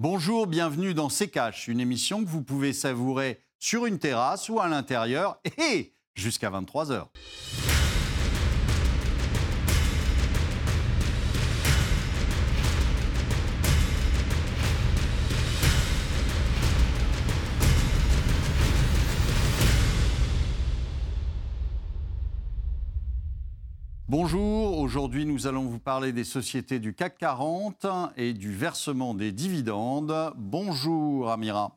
Bonjour, bienvenue dans C'est une émission que vous pouvez savourer sur une terrasse ou à l'intérieur et jusqu'à 23h. Bonjour, aujourd'hui nous allons vous parler des sociétés du CAC 40 et du versement des dividendes. Bonjour Amira.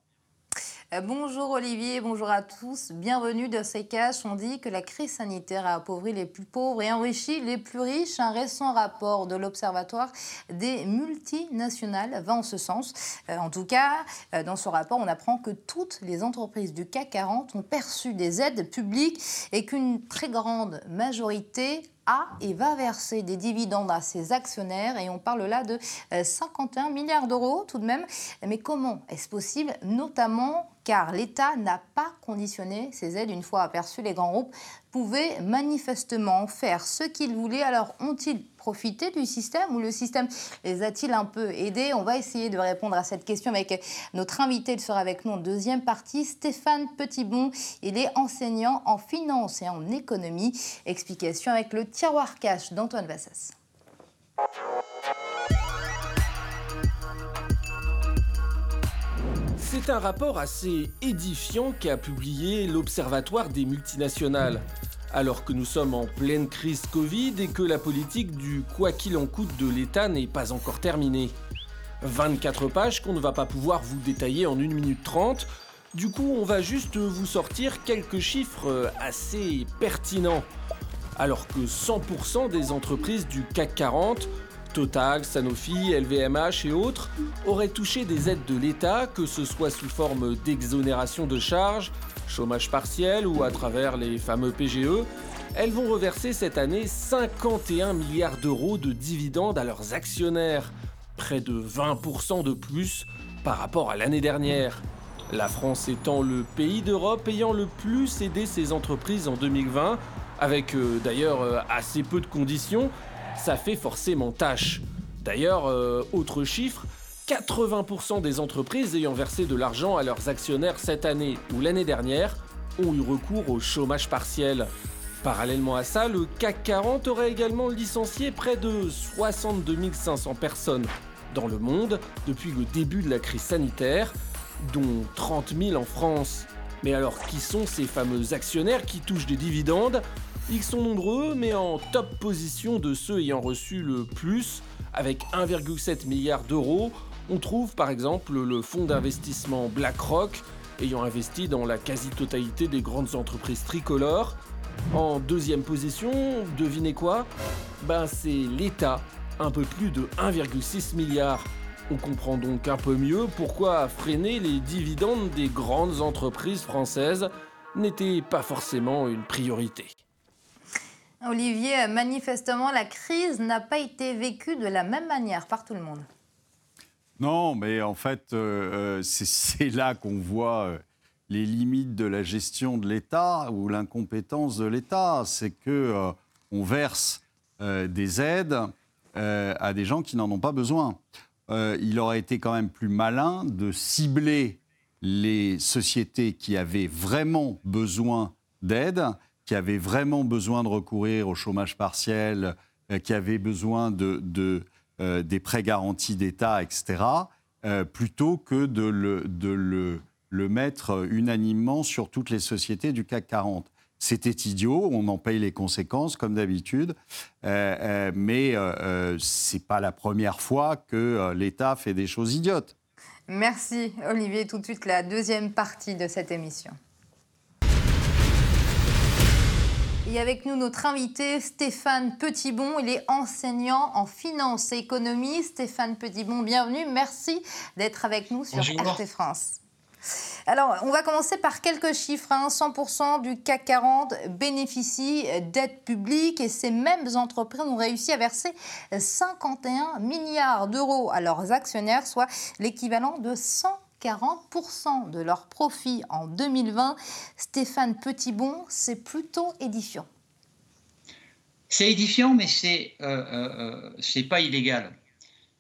Euh, bonjour Olivier, bonjour à tous. Bienvenue dans ces. On dit que la crise sanitaire a appauvri les plus pauvres et enrichi les plus riches. Un récent rapport de l'Observatoire des multinationales va en ce sens. Euh, en tout cas, euh, dans ce rapport, on apprend que toutes les entreprises du CAC 40 ont perçu des aides publiques et qu'une très grande majorité et va verser des dividendes à ses actionnaires et on parle là de 51 milliards d'euros tout de même. Mais comment est-ce possible? Notamment car l'État n'a pas conditionné ces aides une fois aperçues. Les grands groupes pouvaient manifestement faire ce qu'ils voulaient. Alors ont-ils profité du système ou le système les a-t-il un peu aidés? On va essayer de répondre à cette question avec notre invité. Il sera avec nous en deuxième partie, Stéphane Petitbon. Il est enseignant en finance et en économie. Explication avec le tiroir cash d'Antoine Vassas. C'est un rapport assez édifiant qu'a publié l'Observatoire des multinationales. Alors que nous sommes en pleine crise Covid et que la politique du quoi qu'il en coûte de l'État n'est pas encore terminée. 24 pages qu'on ne va pas pouvoir vous détailler en 1 minute 30. Du coup, on va juste vous sortir quelques chiffres assez pertinents. Alors que 100% des entreprises du CAC 40 Total, Sanofi, LVMH et autres auraient touché des aides de l'État, que ce soit sous forme d'exonération de charges, chômage partiel ou à travers les fameux PGE. Elles vont reverser cette année 51 milliards d'euros de dividendes à leurs actionnaires, près de 20% de plus par rapport à l'année dernière. La France étant le pays d'Europe ayant le plus aidé ses entreprises en 2020, avec euh, d'ailleurs euh, assez peu de conditions, ça fait forcément tâche. D'ailleurs, euh, autre chiffre, 80% des entreprises ayant versé de l'argent à leurs actionnaires cette année ou l'année dernière ont eu recours au chômage partiel. Parallèlement à ça, le CAC 40 aurait également licencié près de 62 500 personnes dans le monde depuis le début de la crise sanitaire, dont 30 000 en France. Mais alors, qui sont ces fameux actionnaires qui touchent des dividendes? Ils sont nombreux, mais en top position de ceux ayant reçu le plus, avec 1,7 milliard d'euros, on trouve par exemple le fonds d'investissement BlackRock, ayant investi dans la quasi-totalité des grandes entreprises tricolores. En deuxième position, devinez quoi? Ben c'est l'État, un peu plus de 1,6 milliard. On comprend donc un peu mieux pourquoi freiner les dividendes des grandes entreprises françaises n'était pas forcément une priorité. Olivier, manifestement, la crise n'a pas été vécue de la même manière par tout le monde. Non, mais en fait, euh, euh, c'est là qu'on voit euh, les limites de la gestion de l'État ou l'incompétence de l'État. C'est que on verse des aides à des gens qui n'en ont pas besoin. il aurait été quand même plus malin de cibler les sociétés qui avaient vraiment besoin d'aide qui avaient vraiment besoin de recourir au chômage partiel, euh, qui avaient besoin de, euh, des prêts garantis d'État, etc., euh, plutôt que de, le, mettre unanimement sur toutes les sociétés du CAC 40. C'était idiot, on en paye les conséquences comme d'habitude, mais ce n'est pas la première fois que l'État fait des choses idiotes. Merci Olivier. Tout de suite la deuxième partie de cette émission. Et avec nous notre invité Stéphane Petitbon. Il est enseignant en finance et économie. Stéphane Petitbon, bienvenue. Merci d'être avec nous sur RT France. Alors, on va commencer par quelques chiffres. 100% hein. du CAC 40 bénéficient d'aides publiques et ces mêmes entreprises ont réussi à verser 51 milliards d'euros à leurs actionnaires, soit l'équivalent de 100 40% de leurs profits en 2020. Stéphane Petitbon, c'est plutôt édifiant. C'est édifiant, mais c'est euh, euh, euh pas illégal.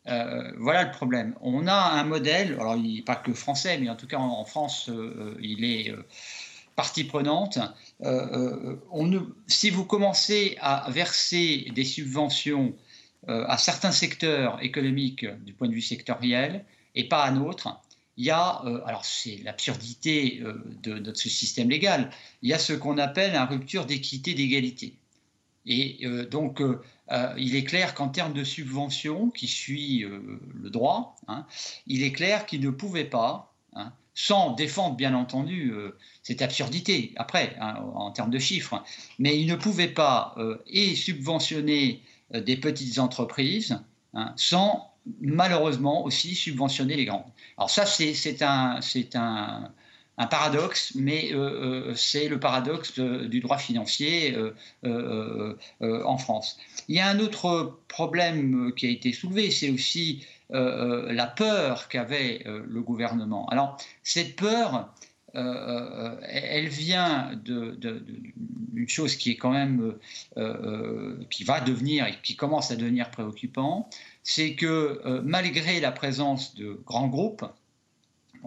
voilà le problème. On a un modèle, alors il n'est pas que français, mais en tout cas en, France, il est partie prenante. Si vous commencez à verser des subventions à certains secteurs économiques du point de vue sectoriel et pas à d'autres, il y a, euh, alors c'est l'absurdité euh, de, ce système légal, il y a ce qu'on appelle une rupture d'équité, d'égalité. Et euh, donc, il est clair qu'en termes de subvention qui suit le droit, hein, il est clair qu'il ne pouvait pas, hein, sans défendre bien entendu cette absurdité après, hein, en termes de chiffres, mais il ne pouvait pas et subventionner des petites entreprises sans malheureusement aussi subventionner les grandes. Alors ça, c'est un, un, un, paradoxe, mais euh, euh, c'est le paradoxe du droit financier euh, en France. Il y a un autre problème qui a été soulevé, c'est aussi la peur qu'avait le gouvernement. Alors cette peur, elle vient d'une chose qui est quand même, qui va devenir et qui commence à devenir préoccupant, c'est que euh, malgré la présence de grands groupes,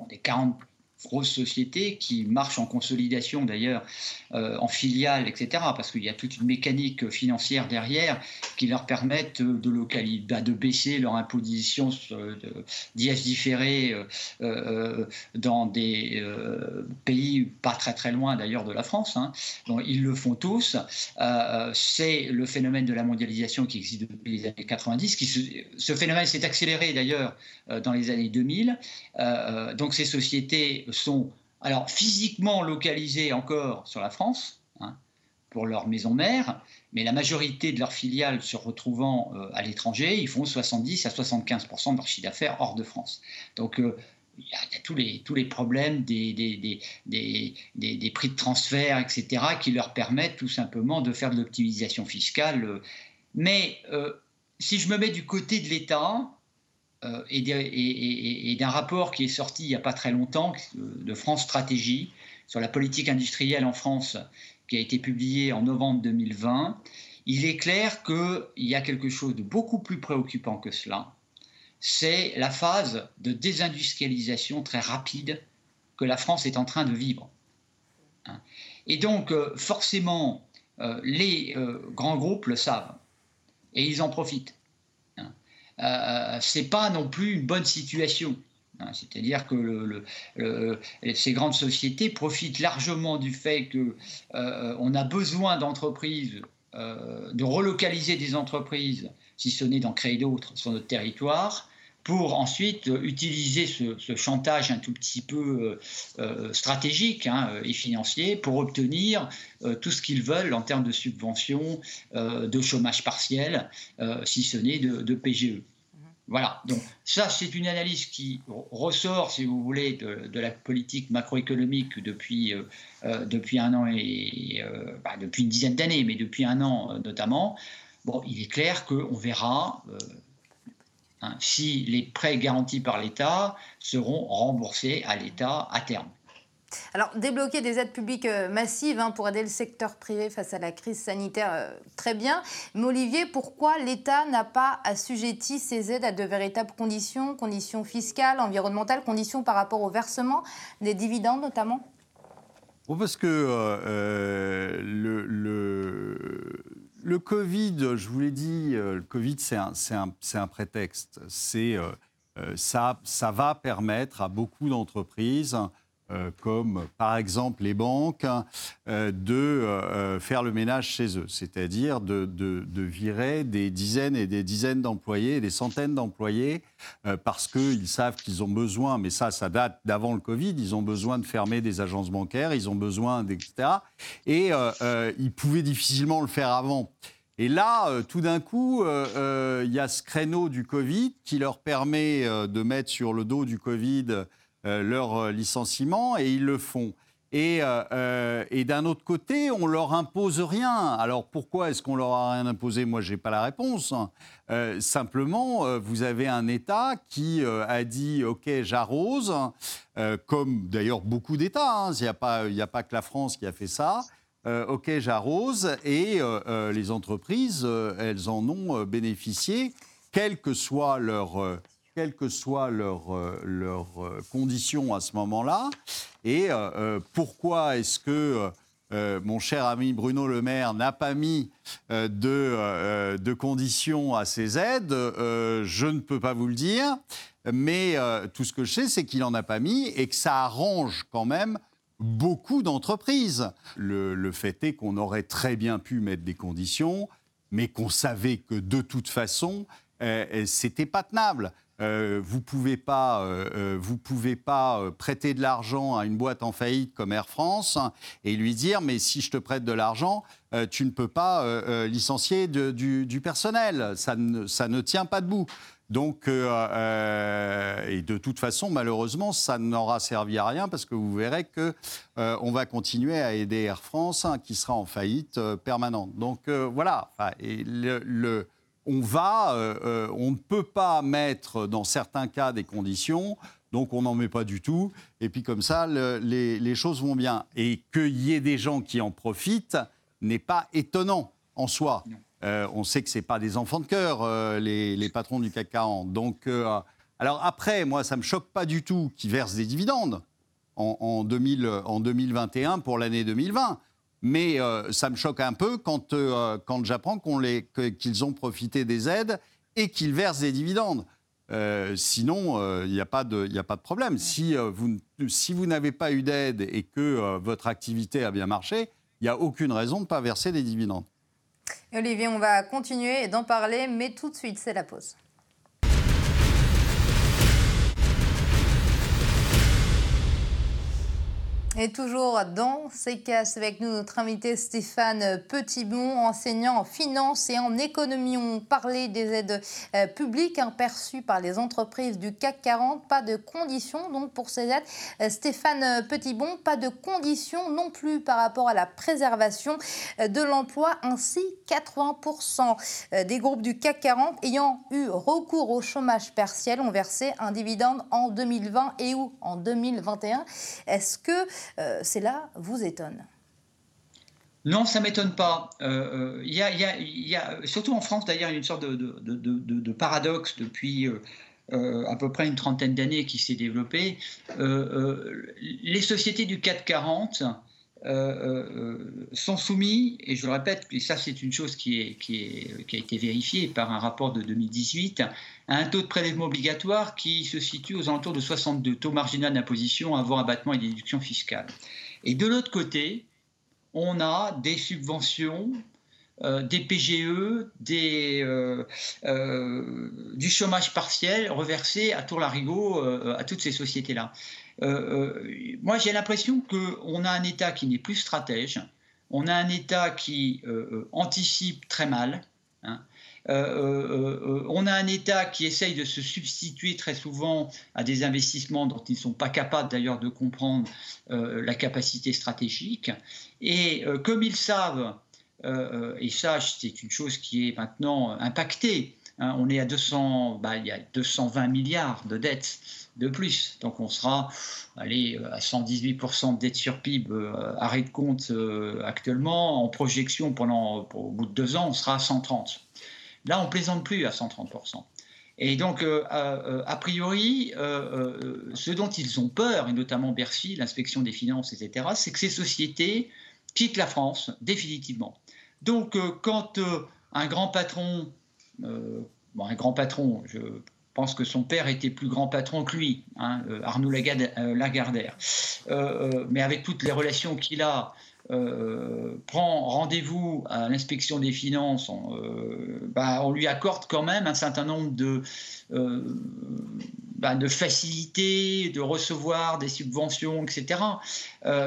des 40 grosses sociétés qui marchent en consolidation d'ailleurs, euh, en filiale, etc. Parce qu'il y a toute une mécanique financière derrière qui leur permettent bah, de baisser leur imposition d'IS différé euh, dans des pays pas très très loin d'ailleurs de la France. Hein. Ils le font tous. C'est le phénomène de la mondialisation qui existe depuis les années 90. Qui ce phénomène s'est accéléré d'ailleurs dans les années 2000. donc ces sociétés sont alors physiquement localisés encore sur la France, hein, pour leur maison mère, mais la majorité de leurs filiales se retrouvant euh, à l'étranger, ils font 70 à 75% de leur chiffre d'affaires hors de France. Donc euh, il y, a, tous, les, tous les problèmes des, des, des, des, prix de transfert, etc., qui leur permettent tout simplement de faire de l'optimisation fiscale. Mais euh, si je me mets du côté de l'État, euh, et, d'un rapport qui est sorti il n'y a pas très longtemps de France Stratégie sur la politique industrielle en France, qui a été publié en novembre 2020, il est clair qu'il y a quelque chose de beaucoup plus préoccupant que cela. C'est la phase de désindustrialisation très rapide que la France est en train de vivre. Hein. Et donc, euh, forcément, euh, les grands groupes le savent et ils en profitent. Euh, c'est pas non plus une bonne situation. Hein. C'est-à-dire que ces grandes sociétés profitent largement du fait qu'on euh, a besoin d'entreprises, euh, de relocaliser des entreprises, si ce n'est d'en créer d'autres sur notre territoire, pour ensuite utiliser ce, chantage un tout petit peu stratégique hein, et financier pour obtenir tout ce qu'ils veulent en termes de subventions, de chômage partiel, si ce n'est de, PGE. Voilà, donc ça c'est une analyse qui ressort, si vous voulez, de, la politique macroéconomique depuis, depuis un an et bah, depuis une dizaine d'années, mais depuis un an notamment. Bon, il est clair qu'on verra Hein, si les prêts garantis par l'État seront remboursés à l'État à terme. Alors, débloquer des aides publiques euh, massives hein, pour aider le secteur privé face à la crise sanitaire, euh, très bien. Mais Olivier, pourquoi l'État n'a pas assujetti ces aides à de véritables conditions, conditions fiscales, environnementales, conditions par rapport au versement des dividendes notamment? Parce que euh, le, le Covid, je vous l'ai dit, euh, le Covid, c'est un, prétexte. Euh, euh, ça va permettre à beaucoup d'entreprises euh, comme par exemple les banques, euh, de euh, faire le ménage chez eux, c'est-à-dire de, virer des dizaines et des dizaines d'employés, des centaines d'employés, parce qu'ils savent qu'ils ont besoin, mais ça, ça date d'avant le Covid, ils ont besoin de fermer des agences bancaires, ils ont besoin, etc. Et ils pouvaient difficilement le faire avant. Et là, tout d'un coup, il y a ce créneau du Covid qui leur permet de mettre sur le dos du Covid leur euh, licenciement et ils le font. Et, euh, et d'un autre côté, on leur impose rien. Alors pourquoi est-ce qu'on leur a rien imposé? Moi, j'ai pas la réponse. simplement, vous avez un État qui a dit OK, j'arrose, comme d'ailleurs beaucoup d'États. Hein. Il n'y a a pas que la France qui a fait ça. OK, j'arrose, et les entreprises, elles en ont bénéficié. quelles que soient leurs quelles que soient leurs conditions à ce moment-là. Et pourquoi est-ce que mon cher ami Bruno Le Maire n'a pas mis de, de, conditions à ces aides, je ne peux pas vous le dire. Mais tout ce que je sais, c'est qu'il n'en a pas mis et que ça arrange quand même beaucoup d'entreprises. Le, fait est qu'on aurait très bien pu mettre des conditions, mais qu'on savait que de toute façon, euh, euh c'était pas tenable. Euh, vous pouvez pas, euh, vous pouvez pas prêter de l'argent à une boîte en faillite comme Air France et lui dire mais si je te prête de l'argent, tu ne peux pas licencier du, personnel. Ça ne, ça ne tient pas debout. Donc, euh, euh, et de toute façon, malheureusement, ça n'aura servi à rien parce que vous verrez que euh, on va continuer à aider Air France, hein, qui sera en faillite permanente. Donc voilà. On va, on ne peut pas mettre dans certains cas des conditions. Donc on n'en met pas du tout. Et puis comme ça, les, les, choses vont bien. Et qu'il y ait des gens qui en profitent n'est pas étonnant en soi. Euh, on sait que ce pas des enfants de cœur, euh, les, patrons du CAC 40. Donc, euh, alors après, moi, ça ne me choque pas du tout qu'ils versent des dividendes en, 2021 pour l'année 2020. Mais ça me choque un peu quand, quand j'apprends qu'ils ont profité des aides et qu'ils versent des dividendes. sinon, il n'y a, pas de, a pas de problème. Si vous, si vous n'avez pas eu d'aide et que votre activité a bien marché, il n'y a aucune raison de ne pas verser des dividendes. Olivier, on va continuer d'en parler, mais tout de suite, c'est la pause. Et toujours dans ces cas avec nous notre invité Stéphane Petitbon, enseignant en finance et en économie. On parlait des aides euh, publiques hein, perçues par les entreprises du CAC 40. Pas de conditions donc pour ces aides. Euh, Stéphane Petitbon, pas de conditions non plus par rapport à la préservation euh, de l'emploi. Ainsi, 80% des groupes du CAC 40 ayant eu recours au chômage partiel ont versé un dividende en 2020 et ou en 2021. Est-ce que cela vous étonne non, ça m'étonne pas. Euh, euh, il y, a, surtout en France d'ailleurs, une sorte de, paradoxe depuis à peu près une trentaine d'années qui s'est développé. les sociétés du 440 sont soumis, et je le répète, et ça c'est une chose qui, qui, a été vérifiée par un rapport de 2018, à un taux de prélèvement obligatoire qui se situe aux alentours de 62, taux marginal d'imposition avant abattement et déduction fiscale. Et de l'autre côté, on a des subventions euh, des PGE, des, euh, euh, du chômage partiel reversé à tour larigot à toutes ces sociétés-là. Moi, j'ai l'impression qu'on a un État qui n'est plus stratège, on a un État qui anticipe très mal. Hein. on a un État qui essaye de se substituer très souvent à des investissements dont ils ne sont pas capables d'ailleurs de comprendre la capacité stratégique. Et comme ils savent euh, euh, et ça, c'est une chose qui est maintenant impactée. Hein. on est à 200, bah, il y a 220 milliards de dettes de plus. Donc on sera allez, à 118% de dette sur PIB, euh, arrêt de compte actuellement. En projection, pendant, au bout de deux ans, on sera à 130. Là, on plaisante plus à 130%. Et donc, a priori, ce dont ils ont peur, et notamment Bercy, l'inspection des finances, etc., c'est que ces sociétés quittent la France définitivement. Donc, euh, quand euh, un grand patron, euh, un grand patron, je pense que son père était plus grand patron que lui, hein, Arnaud Lagardère, mais avec toutes les relations qu'il a, prend rendez-vous à l'inspection des finances, on, bah, on, lui accorde quand même un certain nombre de, bah, de facilités, de recevoir des subventions, etc.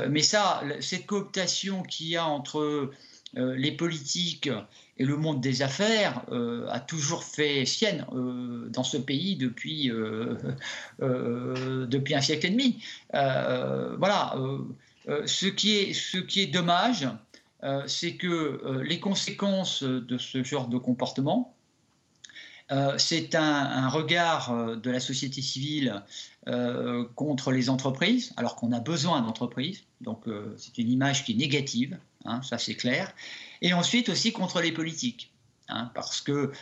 mais ça, cette cooptation qu'il y a entre euh, les politiques et le monde des affaires euh, a toujours fait sienne euh, dans ce pays depuis, depuis un siècle et demi. voilà. ce, qui est, ce qui est dommage, c'est que les conséquences de ce genre de comportement, c'est un, un, regard de la société civile contre les entreprises, alors qu'on a besoin d'entreprises. Donc c'est une image qui est négative. Hein, ça c'est clair. Et ensuite aussi contre les politiques. Hein, parce que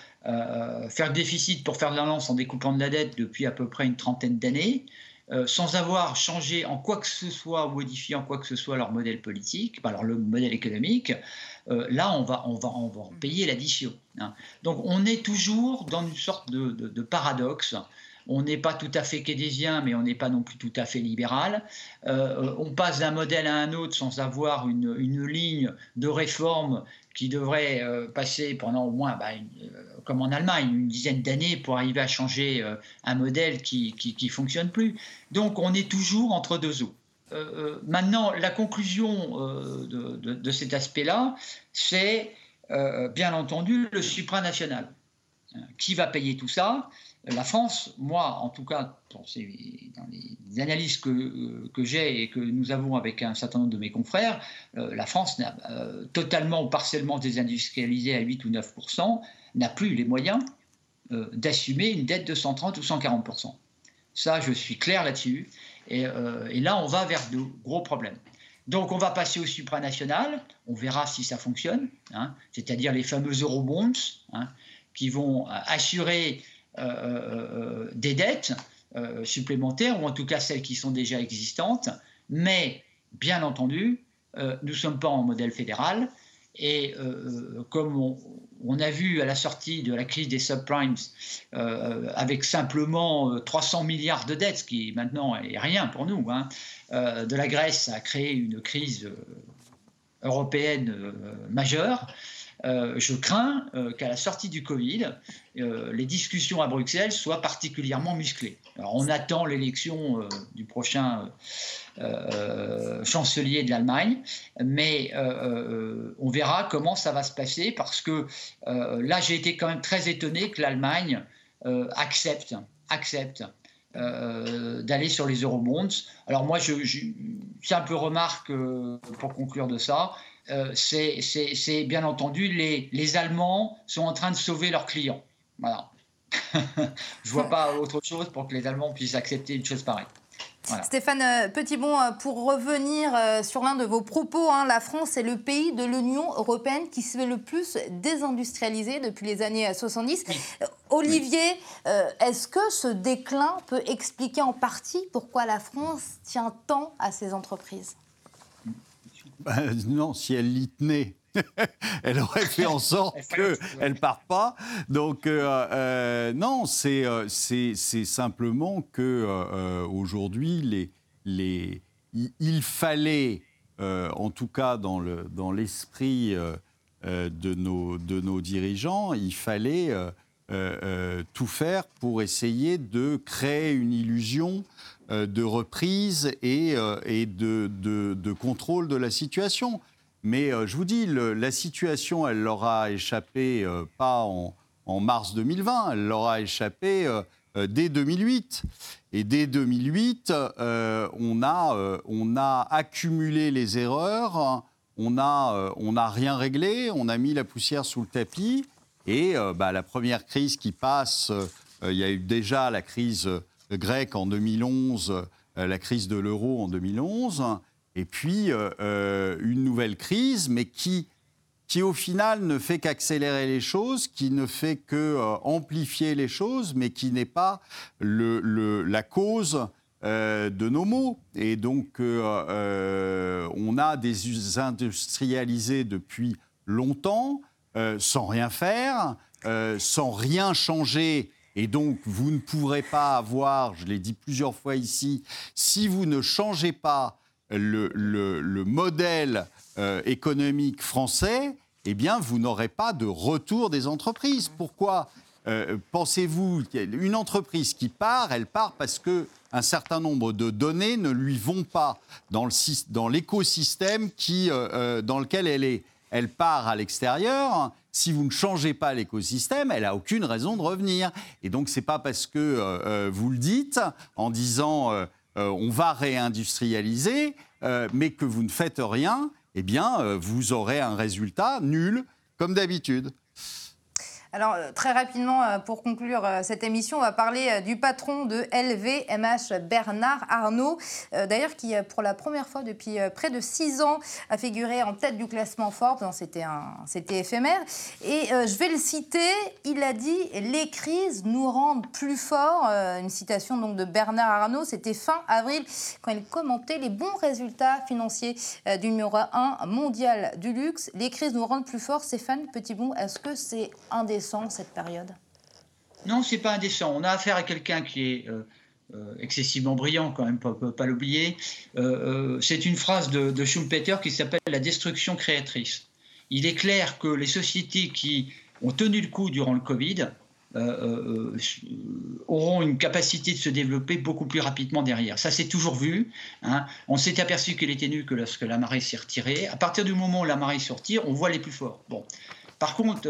faire déficit pour faire de la lance en découpant de la dette depuis à peu près une trentaine d'années, sans avoir changé en quoi que ce soit, modifié en quoi que ce soit leur modèle politique, alors le modèle économique, là, on va, on va, on va payer l'addition. Hein. Donc, on est toujours dans une sorte de, de paradoxe on n'est pas tout à fait keynésien, mais on n'est pas non plus tout à fait libéral. Euh, on passe d'un modèle à un autre sans avoir une, ligne de réforme qui devrait euh, passer pendant au moins, bah, euh, comme en Allemagne, une dizaine d'années pour arriver à changer un modèle qui ne fonctionne plus. Donc on est toujours entre deux eaux. maintenant, la conclusion de, de, cet aspect-là, c'est bien entendu le supranational. Qui va payer tout ça la France, moi en tout cas, dans, les analyses que, que j'ai et que nous avons avec un certain nombre de mes confrères, euh, la France euh, totalement ou partiellement désindustrialisé à 8 ou 9% n'a plus les moyens euh, d'assumer une dette de 130 ou 140% Ça, je suis clair là-dessus. Et, là, on va vers de gros problèmes. Donc, on va passer au supranational. On verra si ça fonctionne. Hein, c'est-à-dire les fameux eurobonds hein, qui vont assurer euh, euh, des dettes euh, supplémentaires, ou en tout cas celles qui sont déjà existantes. Mais, bien entendu, nous ne sommes pas en modèle fédéral. Et comme on, a vu à la sortie de la crise des subprimes, avec simplement 300 milliards de dettes, ce qui maintenant est rien pour nous, hein, de la Grèce a créé une crise européenne majeure. Euh, je crains euh, qu'à la sortie du Covid, euh, les discussions à Bruxelles soient particulièrement musclées. On attend l'élection du prochain chancelier de l'Allemagne, mais on verra comment ça va se passer parce que là, j'ai été quand même très étonné que l'Allemagne accepte, accepte d'aller sur les eurobonds. Alors moi, je, je, simple remarque pour conclure de ça, euh, c'est bien entendu les, les, Allemands sont en train de sauver leurs clients. Voilà. Je ne vois pas autre chose pour que les Allemands puissent accepter une chose pareille. Stéphane euh, Petitbon, euh, pour revenir sur l'un de vos propos, hein, la France est le pays de l'Union européenne qui se fait le plus désindustrialiser depuis les années 70. Olivier, est-ce que ce déclin peut expliquer en partie pourquoi la France tient tant à ses entreprises? non, si elle l'y tenait. elle aurait fait en sorte qu'elle ne parte pas. Donc, euh, euh, non, euh, c'est simplement que aujourd'hui, les, les, il fallait, en tout cas dans l'esprit dans de, nos, de nos dirigeants, il fallait tout faire pour essayer de créer une illusion de reprise et, euh, de, contrôle de la situation. Mais euh, je vous dis, la situation, elle leur a échappé pas en, mars 2020, elle leur a échappé dès 2008. Et dès 2008, on, a, accumulé les erreurs, on n'a rien réglé, on a mis la poussière sous le tapis. Et bah, la première crise qui passe, il y a eu déjà la crise grecque en 2011, euh, la crise de l'euro en 2011, et puis euh, euh, une nouvelle crise, mais qui, qui au final ne fait qu'accélérer les choses, qui ne fait que amplifier les choses, mais qui n'est pas la cause de nos maux. Et donc, on a des industrialisés depuis longtemps, sans rien faire, sans rien changer et donc, vous ne pourrez pas avoir, je l'ai dit plusieurs fois ici, si vous ne changez pas le, modèle euh, économique français, eh bien, vous n'aurez pas de retour des entreprises. Pourquoi euh, pensez-vous qu'une entreprise qui part, elle part parce que un certain nombre de données ne lui vont pas dans l'écosystème euh, dans lequel elle est? Elle part à l'extérieur si vous ne changez pas l'écosystème, elle n'a aucune raison de revenir. Et donc, ce n'est pas parce que euh, euh, vous le dites en disant euh, on va réindustrialiser, mais que vous ne faites rien, eh bien, vous aurez un résultat nul, comme d'habitude. Alors, euh, très rapidement, euh, pour conclure euh, cette émission, on va parler du patron de LVMH, Bernard Arnault, d'ailleurs, qui, pour la première fois depuis près de six ans, a figuré en tête du classement Forbes. C'était éphémère. Et je vais le citer, il a dit « Les crises nous rendent plus forts ». Une citation donc de Bernard Arnault, c'était fin avril, quand il commentait les bons résultats financiers du numéro 1 mondial du luxe. Les crises nous rendent plus forts. Stéphane Petitbon, est-ce que c'est un cette période? Non, c'est pas indécent. On a affaire à quelqu'un qui est euh, euh, excessivement brillant, quand même, pas, pas l'oublier. Euh, c'est une phrase de, Schumpeter qui s'appelle la destruction créatrice. Il est clair que les sociétés qui ont tenu le coup durant le Covid auront une capacité de se développer beaucoup plus rapidement derrière. Ça, c'est toujours vu. Hein. On s'est aperçu qu'elle était nulle que lorsque la marée s'est retirée. À partir du moment où la marée se retire, on voit les plus forts. Bon. Par contre,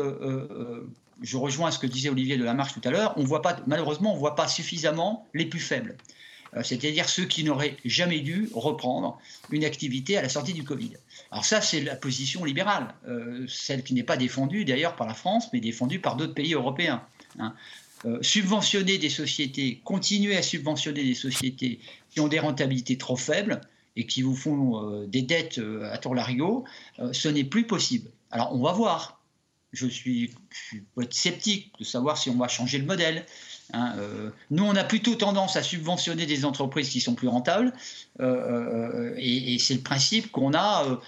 je rejoins ce que disait Olivier de la Marche tout à l'heure, on voit pas, malheureusement, on ne voit pas suffisamment les plus faibles, euh, c'est-à-dire ceux qui n'auraient jamais dû reprendre une activité à la sortie du Covid. Alors ça, c'est la position libérale, euh, celle qui n'est pas défendue d'ailleurs par la France, mais défendue par d'autres pays européens. Hein. Euh, subventionner des sociétés, continuer à subventionner des sociétés qui ont des rentabilités trop faibles et qui vous font des dettes à tour larigot, ce n'est plus possible. Alors on va voir je suis, sceptique de savoir si on va changer le modèle. Hein, euh, nous, on a plutôt tendance à subventionner des entreprises qui sont plus rentables, euh, euh, et, c'est le principe qu'on a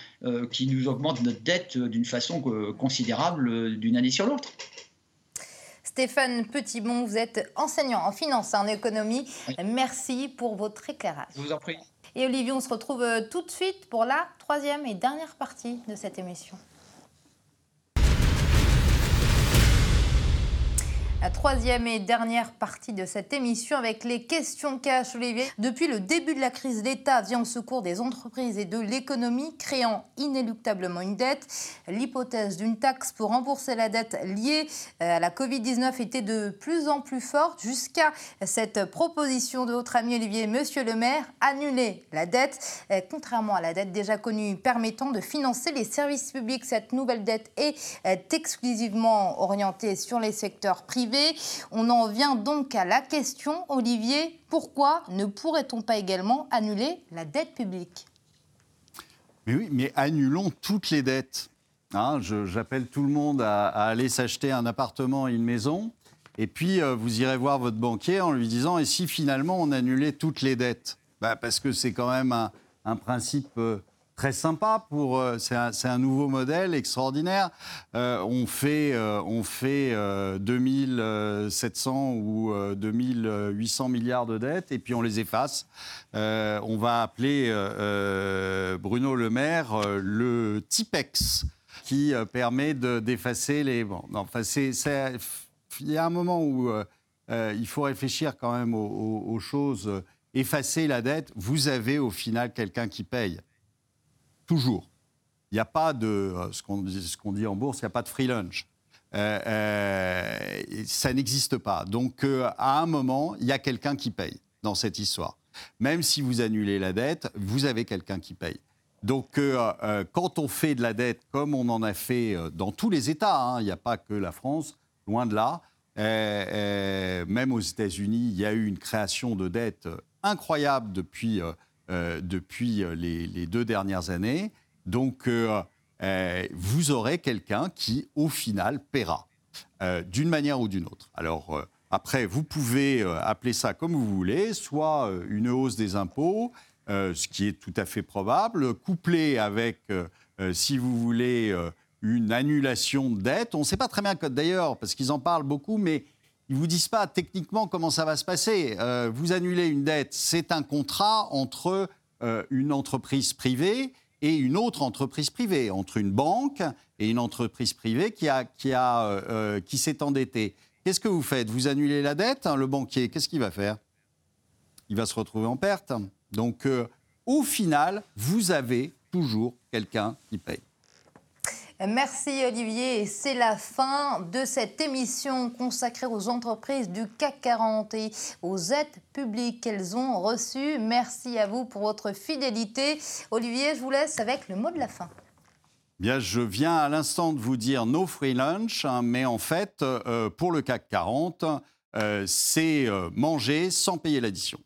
qui nous augmente notre dette d'une façon considérable d'une année sur l'autre. Stéphane Petitbon, vous êtes enseignant en finance et en économie. Merci pour votre éclairage. Je vous en prie. Et Olivier, on se retrouve tout de suite pour la troisième et dernière partie de cette émission. La troisième et dernière partie de cette émission avec les questions cash, Olivier. Depuis le début de la crise, l'État vient au secours des entreprises et de l'économie, créant inéluctablement une dette. L'hypothèse d'une taxe pour rembourser la dette liée euh, à la Covid-19 était de plus en plus forte jusqu'à cette proposition de votre ami Olivier, Monsieur le maire, annuler la dette. Euh, contrairement à la dette déjà connue permettant de financer les services publics, cette nouvelle dette est euh, exclusivement orientée sur les secteurs privés on en vient donc à la question, Olivier, pourquoi ne pourrait-on pas également annuler la dette publique? Mais oui, mais annulons toutes les dettes. Hein, j'appelle tout le monde à, aller s'acheter un appartement et une maison. Et puis, euh, vous irez voir votre banquier en lui disant, et si finalement on annulait toutes les dettes? Bah, Parce que c'est quand même un, principe... Euh, très sympa pour. Euh, c'est un, nouveau modèle extraordinaire. Euh, on fait, euh, on fait 2700 ou 2800 milliards de dettes et puis on les efface. on va appeler Bruno Le Maire le TIPEX qui permet d'effacer les. Bon, enfin, c'est, il y a un moment où il faut réfléchir quand même aux, aux choses. Effacer la dette, vous avez au final quelqu'un qui paye. Toujours. Il n'y a pas de, euh, ce qu'on dit en bourse, il n'y a pas de free lunch. Euh, euh, ça n'existe pas. Donc, à un moment, il y a quelqu'un qui paye dans cette histoire. Même si vous annulez la dette, vous avez quelqu'un qui paye. Donc, quand on fait de la dette comme on en a fait dans tous les États, hein, il n'y a pas que la France, loin de là, même aux États-Unis, il y a eu une création de dette incroyable depuis depuis euh, les, deux dernières années. Donc, euh, vous aurez quelqu'un qui, au final, paiera, d'une manière ou d'une autre. Alors, après, vous pouvez appeler ça comme vous voulez, soit une hausse des impôts, ce qui est tout à fait probable, couplé avec, si vous voulez, une annulation de dette. On ne sait pas très bien, d'ailleurs, parce qu'ils en parlent beaucoup, mais ils ne vous disent pas techniquement comment ça va se passer. Euh, vous annulez une dette, c'est un contrat entre euh, une entreprise privée et une autre entreprise privée, entre une banque et une entreprise privée qui, a, qui, a, euh, qui s'est endettée. Qu'est-ce que vous faites? Vous annulez la dette, hein, le banquier, qu'est-ce qu'il va faire? Il va se retrouver en perte. Donc, au final, vous avez toujours quelqu'un qui paye. Merci Olivier. C'est la fin de cette émission consacrée aux entreprises du CAC 40 et aux aides publiques qu'elles ont reçues. Merci à vous pour votre fidélité. Olivier, je vous laisse avec le mot de la fin. Bien, je viens à l'instant de vous dire no free lunch, hein, mais en fait, pour le CAC 40, c'est manger sans payer l'addition.